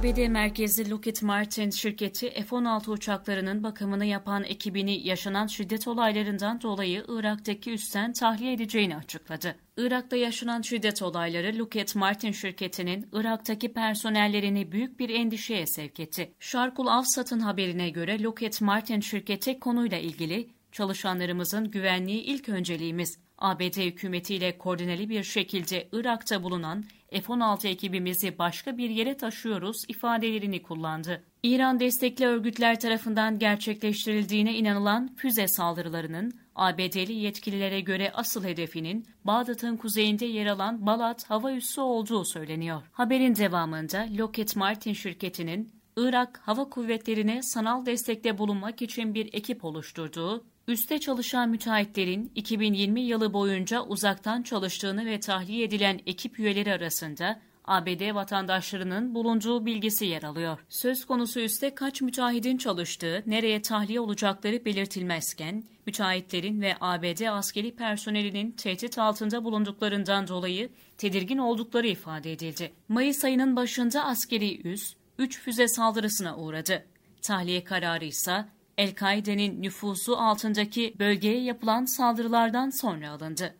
ABD merkezli Lockheed Martin şirketi F-16 uçaklarının bakımını yapan ekibini yaşanan şiddet olaylarından dolayı Irak'taki üstten tahliye edeceğini açıkladı. Irak'ta yaşanan şiddet olayları Lockheed Martin şirketinin Irak'taki personellerini büyük bir endişeye sevk etti. Şarkul Avsat'ın haberine göre Lockheed Martin şirketi konuyla ilgili çalışanlarımızın güvenliği ilk önceliğimiz. ABD hükümetiyle koordineli bir şekilde Irak'ta bulunan F-16 ekibimizi başka bir yere taşıyoruz ifadelerini kullandı. İran destekli örgütler tarafından gerçekleştirildiğine inanılan füze saldırılarının ABD'li yetkililere göre asıl hedefinin Bağdat'ın kuzeyinde yer alan Balat hava üssü olduğu söyleniyor. Haberin devamında Lockheed Martin şirketinin Irak Hava Kuvvetleri'ne sanal destekte bulunmak için bir ekip oluşturduğu Üste çalışan müteahhitlerin 2020 yılı boyunca uzaktan çalıştığını ve tahliye edilen ekip üyeleri arasında ABD vatandaşlarının bulunduğu bilgisi yer alıyor. Söz konusu üste kaç müteahhidin çalıştığı, nereye tahliye olacakları belirtilmezken, müteahhitlerin ve ABD askeri personelinin tehdit altında bulunduklarından dolayı tedirgin oldukları ifade edildi. Mayıs ayının başında askeri üs, 3 füze saldırısına uğradı. Tahliye kararı ise El-Kaide'nin nüfusu altındaki bölgeye yapılan saldırılardan sonra alındı.